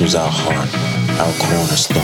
Was our heart, our cornerstone.